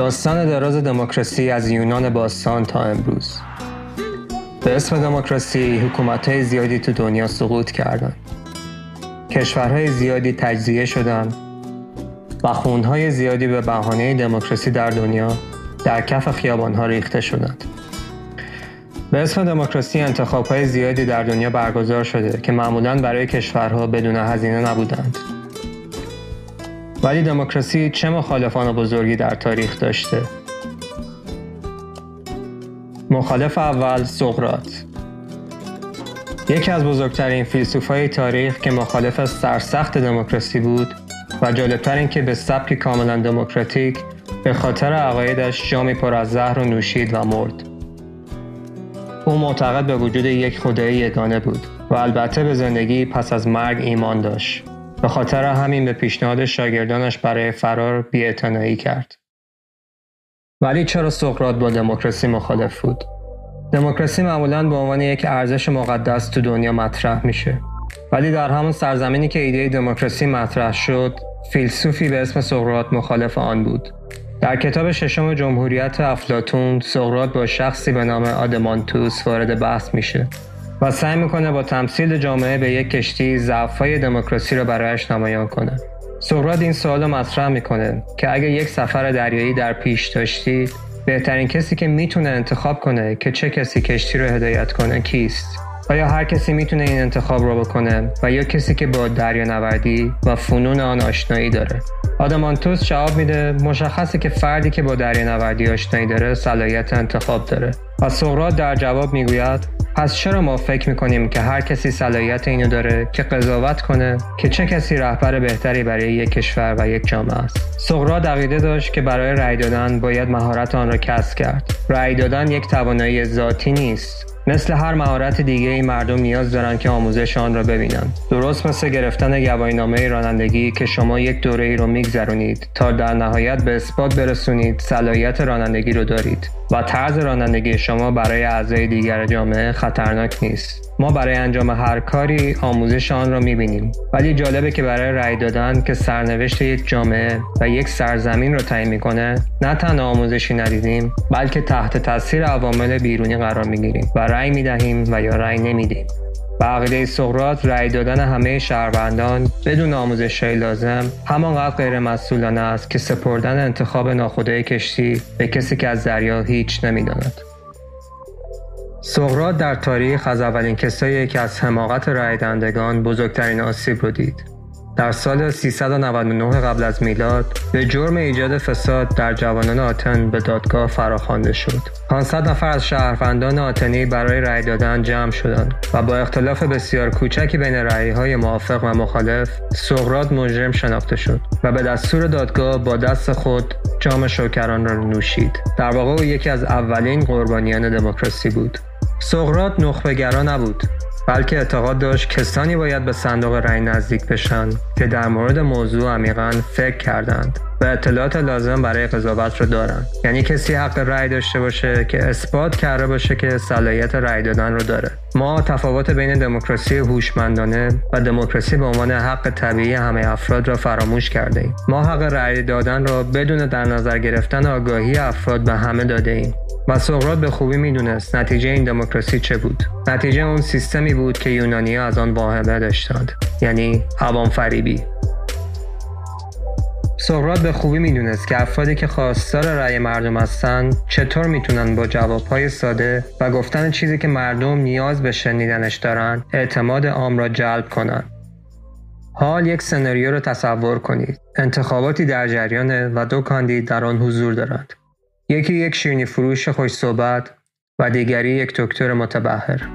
داستان دراز دموکراسی از یونان باستان تا امروز به اسم دموکراسی حکومت‌های زیادی تو دنیا سقوط کردند. کشورهای زیادی تجزیه شدند و خونهای زیادی به بهانه دموکراسی در دنیا در کف خیابانها ریخته شدند. به اسم دموکراسی انتخابهای زیادی در دنیا برگزار شده که معمولا برای کشورها بدون هزینه نبودند. ولی دموکراسی چه مخالفان بزرگی در تاریخ داشته؟ مخالف اول سقرات یکی از بزرگترین فیلسوفای تاریخ که مخالف سرسخت دموکراسی بود و جالبتر این که به سبک کاملا دموکراتیک به خاطر عقایدش جامی پر از زهر و نوشید و مرد. او معتقد به وجود یک خدای یگانه بود و البته به زندگی پس از مرگ ایمان داشت. به خاطر همین به پیشنهاد شاگردانش برای فرار بیاعتنایی کرد. ولی چرا سقراط با دموکراسی مخالف بود؟ دموکراسی معمولا به عنوان یک ارزش مقدس تو دنیا مطرح میشه. ولی در همون سرزمینی که ایده دموکراسی مطرح شد، فیلسوفی به اسم سقراط مخالف آن بود. در کتاب ششم جمهوریت افلاتون، سقراط با شخصی به نام آدمانتوس وارد بحث میشه و سعی می‌کنه با تمثیل جامعه به یک کشتی ضعفهای دموکراسی را برایش نمایان کنه. سقراط این سوال مطرح می‌کنه که اگه یک سفر دریایی در پیش داشتید بهترین کسی که می‌تونه انتخاب کنه که چه کسی کشتی رو هدایت کنه کیست؟ آیا هر کسی می‌تونه این انتخاب رو بکنه و یا کسی که با دریا نوردی و فنون آن آشنایی داره؟ آدمانتوس جواب میده مشخصه که فردی که با دریا نوردی آشنایی داره صلاحیت انتخاب داره. و سقراط در جواب می‌گوید پس چرا ما فکر می‌کنیم که هر کسی صلاحیت اینو داره که قضاوت کنه؟ که چه کسی رهبر بهتری برای یک کشور و یک جامعه است؟ سقراط عقیده داشت که برای رأی دادن باید مهارت آن را کسب کرد. رأی دادن یک توانایی ذاتی نیست. مثل هر مهارت دیگه ای مردم نیاز دارن که آموزش آن را ببینند. درست مثل گرفتن گواهینامه رانندگی که شما یک دوره ای رو میگذرونید تا در نهایت به اثبات برسونید صلاحیت رانندگی رو دارید. و طرز رانندگی شما برای اعضای دیگر جامعه خطرناک نیست. ما برای انجام هر کاری آموزش آن را می‌بینیم ولی جالبه که برای رأی دادن که سرنوشت یک جامعه و یک سرزمین رو تعیین می‌کنه نه تنها آموزشی ندیدیم بلکه تحت تاثیر عوامل بیرونی قرار می‌گیریم و رأی می‌دهیم و یا رأی نمیدیم به عقیده سقراط رأی دادن همه شهروندان بدون آموزش لازم همانقدر غیر مسئولانه است که سپردن انتخاب ناخودآگاه کشتی به کسی که از دریا هیچ نمی‌داند سقراط در تاریخ از اولین کسایی که از حماقت رای بزرگترین آسیب رو دید. در سال 399 قبل از میلاد به جرم ایجاد فساد در جوانان آتن به دادگاه فراخوانده شد. 500 نفر از شهروندان آتنی برای رأی دادن جمع شدند و با اختلاف بسیار کوچکی بین رأیهای موافق و مخالف سقراط مجرم شناخته شد و به دستور دادگاه با دست خود جام شوکران را نوشید. در واقع او یکی از اولین قربانیان دموکراسی بود. سقراط نخبهگرا نبود بلکه اعتقاد داشت کسانی باید به صندوق رأی نزدیک بشن که در مورد موضوع عمیقا فکر کردند و اطلاعات لازم برای قضاوت رو دارند. یعنی کسی حق رأی داشته باشه که اثبات کرده باشه که صلاحیت رأی دادن رو داره. ما تفاوت بین دموکراسی هوشمندانه و دموکراسی به عنوان حق طبیعی همه افراد را فراموش کرده ایم. ما حق رأی دادن را بدون در نظر گرفتن آگاهی افراد به همه داده ایم. و سقراط به خوبی می‌دونست نتیجه این دموکراسی چه بود. نتیجه اون سیستمی بود که یونانی از آن واهمه داشتند. یعنی عوام فریبی سقراط به خوبی می‌دونست که افرادی که خواستار رأی مردم هستند چطور می‌تونن با جوابهای ساده و گفتن چیزی که مردم نیاز به شنیدنش دارن اعتماد عام را جلب کنند حال یک سناریو را تصور کنید. انتخاباتی در جریانه و دو کاندید در آن حضور دارند. یکی یک شیرینی فروش خوش صحبت و دیگری یک دکتر متبهر.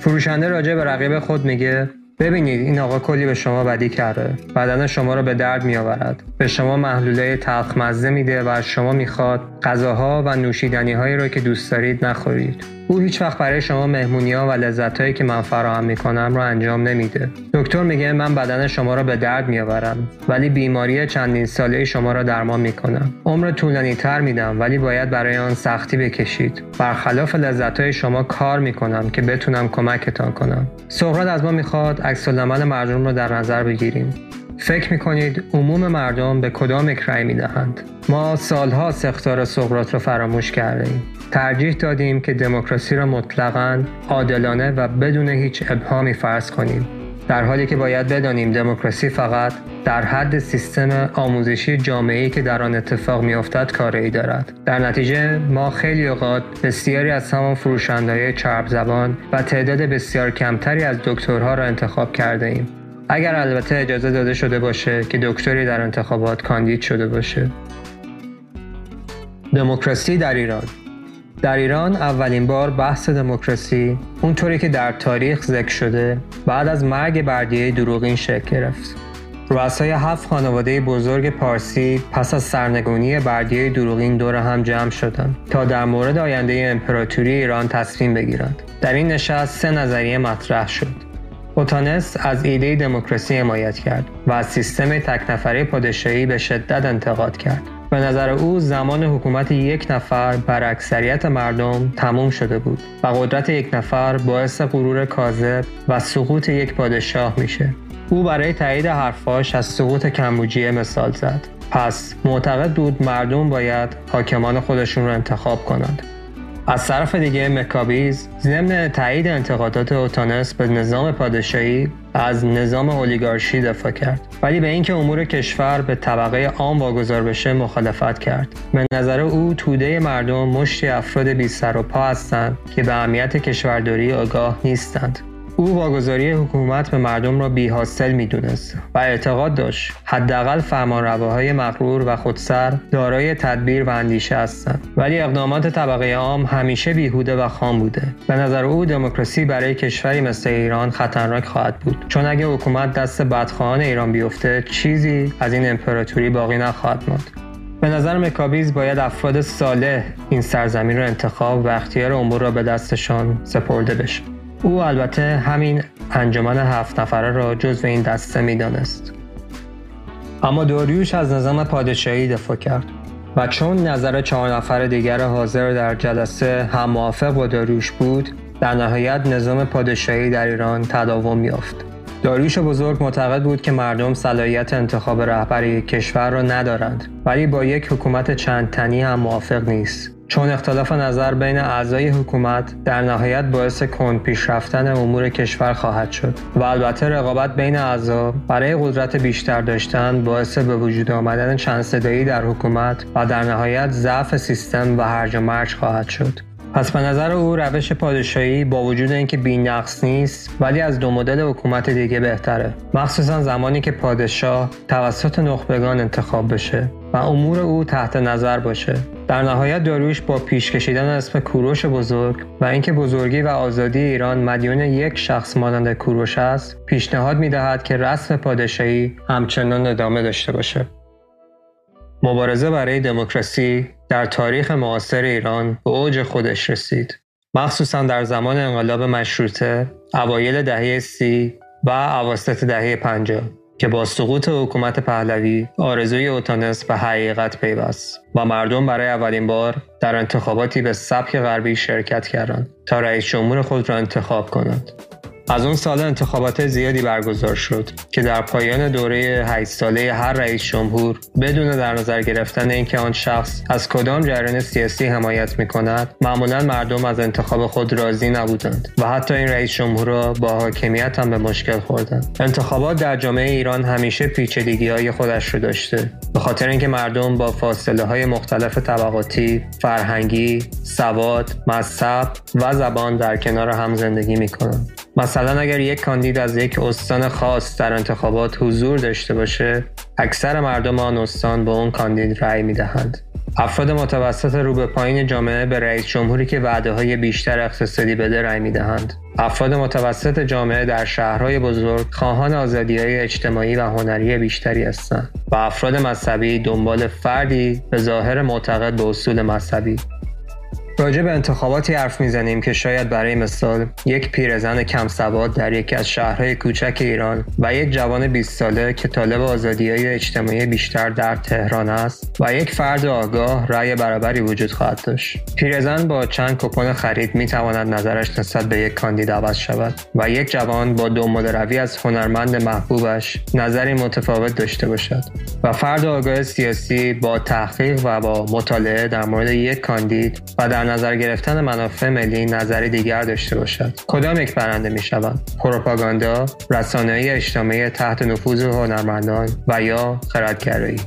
فروشنده راجع به رقیب خود میگه ببینید این آقا کلی به شما بدی کرده. بدن شما را به درد میآورد. به شما محلوله تلخ مزه میده و از شما می‌خواد غذاها و نوشیدنی هایی را که دوست دارید نخورید. او هیچ وقت برای شما مهمونی ها و لذت هایی که من فراهم می کنم رو انجام نمیده. دکتر میگه من بدن شما را به درد میآورم ولی بیماری چندین ساله شما را درمان می کنم. عمر طولانی تر میدم ولی باید برای آن سختی بکشید. برخلاف لذت های شما کار می کنم که بتونم کمکتان کنم. سقراط از ما می‌خواد عکس مردم رو در نظر بگیریم. فکر می‌کنید عموم مردم به کدام یک رأی می‌دهند؟ ما سالها سختار سقراط را فراموش کرده ایم ترجیح دادیم که دموکراسی را مطلقا عادلانه و بدون هیچ ابهامی فرض کنیم. در حالی که باید بدانیم دموکراسی فقط در حد سیستم آموزشی جامعه‌ای که در آن اتفاق میافتد کاری دارد. در نتیجه ما خیلی اوقات بسیاری از همان فروشندهای چرب زبان و تعداد بسیار کمتری از دکترها را انتخاب کرده ایم اگر البته اجازه داده شده باشه که دکتری در انتخابات کاندید شده باشه. دموکراسی در ایران. در ایران اولین بار بحث دموکراسی اونطوری که در تاریخ ذکر شده بعد از مرگ بردیه دروغین شکل گرفت. رؤسای هفت خانواده بزرگ پارسی پس از سرنگونی بردیه دروغین دور هم جمع شدند تا در مورد آینده امپراتوری ایران تصمیم بگیرند. در این نشست سه نظریه مطرح شد. اوتانس از ایده دموکراسی حمایت کرد و از سیستم تک نفره پادشاهی به شدت انتقاد کرد. به نظر او زمان حکومت یک نفر بر اکثریت مردم تموم شده بود و قدرت یک نفر باعث غرور کاذب و سقوط یک پادشاه میشه. او برای تایید حرفاش از سقوط کمبوجیه مثال زد. پس معتقد بود مردم باید حاکمان خودشون رو انتخاب کنند. از طرف دیگه مکابیز ضمن تایید انتقادات اوتانس به نظام پادشاهی از نظام اولیگارشی دفاع کرد. ولی به اینکه امور کشور به طبقه عام واگذار بشه مخالفت کرد. به نظر او توده مردم مشتی افراد بی و پا هستند که به اهمیت کشورداری آگاه نیستند. او واگذاری حکومت به مردم را بیحاصل می‌دونست و اعتقاد داشت حداقل فرمانرواهای مغرور و خودسر دارای تدبیر و اندیشه هستند. ولی اقدامات طبقه عام همیشه بیهوده و خام بوده. به نظر او دموکراسی برای کشوری مثل ایران خطرناک خواهد بود. چون اگه حکومت دست بدخواهان ایران بیفته چیزی از این امپراتوری باقی نخواهد ماند. به نظر مکابیز باید افراد صالح این سرزمین را انتخاب و اختیار امور را به دستشان سپرده بشه. او البته همین انجمن هفت نفره را جزو این دسته می‌دانست. اما داریوش از نظام پادشاهی دفاع کرد و چون نظر چهار نفر دیگر حاضر در جلسه هم موافق با داریوش بود در نهایت نظام پادشاهی در ایران تداوم یافت. داریوش بزرگ معتقد بود که مردم صلاحیت انتخاب رهبری کشور را ندارند ولی با یک حکومت چند تنی هم موافق نیست. چون اختلاف نظر بین اعضای حکومت در نهایت باعث کند پیش رفتن امور کشور خواهد شد و البته رقابت بین اعضا برای قدرت بیشتر داشتن باعث به وجود آمدن چند صدایی در حکومت و در نهایت ضعف سیستم و هرج و مرج خواهد شد. پس به نظر او روش پادشاهی با وجود اینکه نقص نیست ولی از دو مدل حکومت دیگه بهتره. مخصوصا زمانی که پادشاه توسط نخبگان انتخاب بشه و امور او تحت نظر باشه. در نهایت داریوش با پیش کشیدن اسم کوروش بزرگ و اینکه بزرگی و آزادی ایران مدیون یک شخص مانند کوروش است پیشنهاد می‌دهد که رسم پادشاهی همچنان ادامه داشته باشه. مبارزه برای دموکراسی در تاریخ معاصر ایران به اوج خودش رسید. مخصوصا در زمان انقلاب مشروطه اوایل دهه سی و اواسط دهه پنجاه که با سقوط حکومت پهلوی آرزوی اوتانس به حقیقت پیوست و مردم برای اولین بار در انتخاباتی به سبک غربی شرکت کردند تا رئیس جمهور خود را انتخاب کنند. از اون سال انتخابات زیادی برگزار شد که در پایان دوره 8 ساله هر رئیس جمهور بدون در نظر گرفتن اینکه آن شخص از کدام جریان سیاسی حمایت می کند معمولا مردم از انتخاب خود راضی نبودند و حتی این رئیس جمهور را با حاکمیت هم به مشکل خوردند. انتخابات در جامعه ایران همیشه پیچیدگی های خودش رو داشته. به خاطر اینکه مردم با فاصله های مختلف طبقاتی فرهنگی سواد مذهب و زبان در کنار هم زندگی می کنند مثلا اگر یک کاندید از یک استان خاص در انتخابات حضور داشته باشه اکثر مردم آن استان به اون کاندید رأی می‌دهند. افراد متوسط رو به پایین جامعه به رئیس جمهوری که وعده های بیشتر اقتصادی بده رأی می‌دهند. افراد متوسط جامعه در شهرهای بزرگ خواهان آزادی های اجتماعی و هنری بیشتری هستند و افراد مذهبی دنبال فردی به ظاهر معتقد به اصول مذهبی. راجع به انتخاباتی حرف می‌زنیم که شاید برای مثال یک پیرزن کم سواد در یکی از شهرهای کوچک ایران و یک جوان 20 ساله که طالب آزادی های اجتماعی بیشتر در تهران است و یک فرد آگاه رأی برابری وجود خواهد داشت. پیرزن با چند کپون خرید می تواند نظرش نسبت به یک کاندید عوض شود و یک جوان با دنبال روی از هنرمند محبوبش نظری متفاوت داشته باشد و فرد آگاه سیاسی با تحقیق و با مطالعه در مورد یک کاندید و در نظر گرفتن منافع ملی نظری دیگر داشته باشد. کدام یک برنده می شوند پروپاگاندا رسانه‌ای اجتماعی تحت نفوذ هنرمندان و یا خردگرایی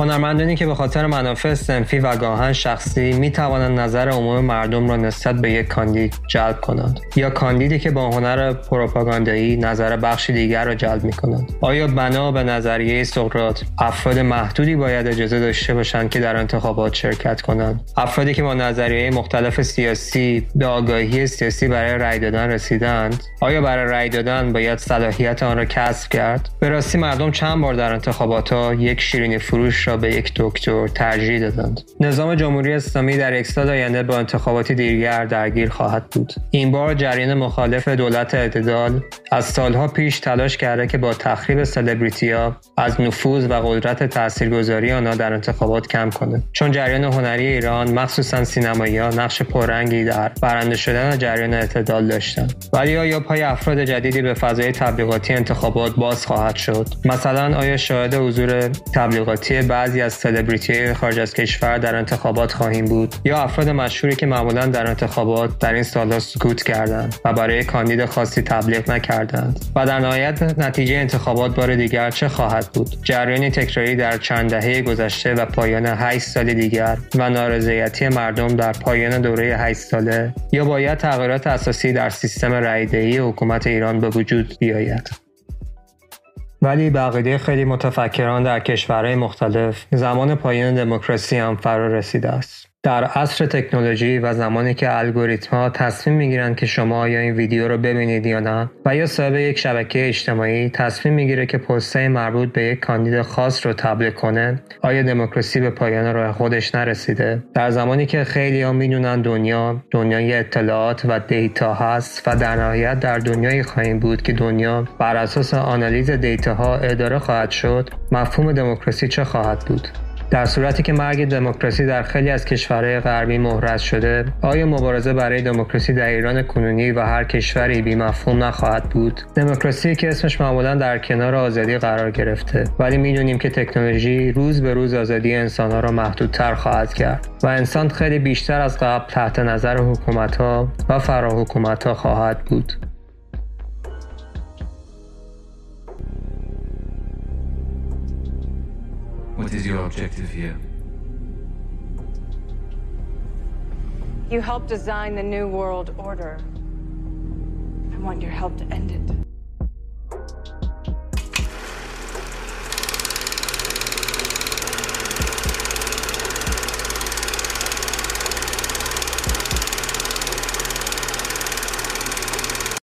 هنرمندانی که به خاطر منافع سنفی و گاهن شخصی می توانند نظر عموم مردم را نسبت به یک کاندید جلب کنند یا کاندیدی که با هنر پروپاگاندایی نظر بخش دیگر را جلب می کنند آیا بنا به نظریه سقراط افراد محدودی باید اجازه داشته باشند که در انتخابات شرکت کنند؟ افرادی که با نظریه مختلف سیاسی به آگاهی سیاسی برای رأی دادن رسیدند آیا برای رأی دادن باید صلاحیت آن را کسب کرد؟ به راستی مردم چند بار در انتخابات ها یک شیرینی فروش به یک دکتر ترجیح دادند. نظام جمهوری اسلامی در یک سال آینده با انتخاباتی دیگر درگیر خواهد بود. این بار جریان مخالف دولت اعتدال از سالها پیش تلاش کرده که با تخریب سلبریتیا از نفوذ و قدرت تاثیرگذاری آنها در انتخابات کم کنه. چون جریان هنری ایران مخصوصا سینمایی ها نقش پررنگی در برنده شدن جریان اعتدال داشتند ولی آیا پای افراد جدیدی به فضای تبلیغاتی انتخابات باز خواهد شد؟ مثلا آیا شاهد حضور تبلیغاتی بعضی از سلبریتی خارج از کشور در انتخابات خواهیم بود. یا افراد مشهوری که معمولا در انتخابات در این سالها سکوت کردند و برای کاندید خاصی تبلیغ نکردند. و در نهایت نتیجه انتخابات بار دیگر چه خواهد بود؟ جریانی تکراری در چند دهه گذشته و پایان 8 سال دیگر و نارضایتی مردم در پایان دوره 8 ساله یا باید تغییرات اساسی در سیستم رایدهی حکومت ایران به وجود بیاید؟ ولی بقیده خیلی متفکران در کشورهای مختلف زمان پایان دموکراسی هم فرا رسیده است. در عصر تکنولوژی و زمانی که الگوریتم ها تصمیم می‌گیرند که شما یا این ویدیو رو ببینید یا نه و یا صاحب یک شبکه اجتماعی تصمیم می‌گیره که پسته مربوط به یک کاندید خاص رو تبلیغ کنه آیا دموکراسی به پایان راه خودش نرسیده؟ در زمانی که خیلی ها می‌دونن دنیا دنیای اطلاعات و دیتا هست و در نهایت در دنیایی خواهیم بود که دنیا بر اساس آنالیز دیتا ها اداره خواهد شد مفهوم دموکراسی چه خواهد بود؟ در صورتی که مرگ دموکراسی در خیلی از کشورهای غربی مهرز شده آیا مبارزه برای دموکراسی در ایران کنونی و هر کشوری بی مفهوم نخواهد بود؟ دموکراسی که اسمش معمولا در کنار آزادی قرار گرفته ولی می‌دونیم که تکنولوژی روز به روز آزادی انسانها را محدودتر خواهد کرد و انسان خیلی بیشتر از قبل تحت نظر حکومت ها و فراحکومت ها خواهد بود. What is your objective here? You helped design the New World Order. I want your help to end it.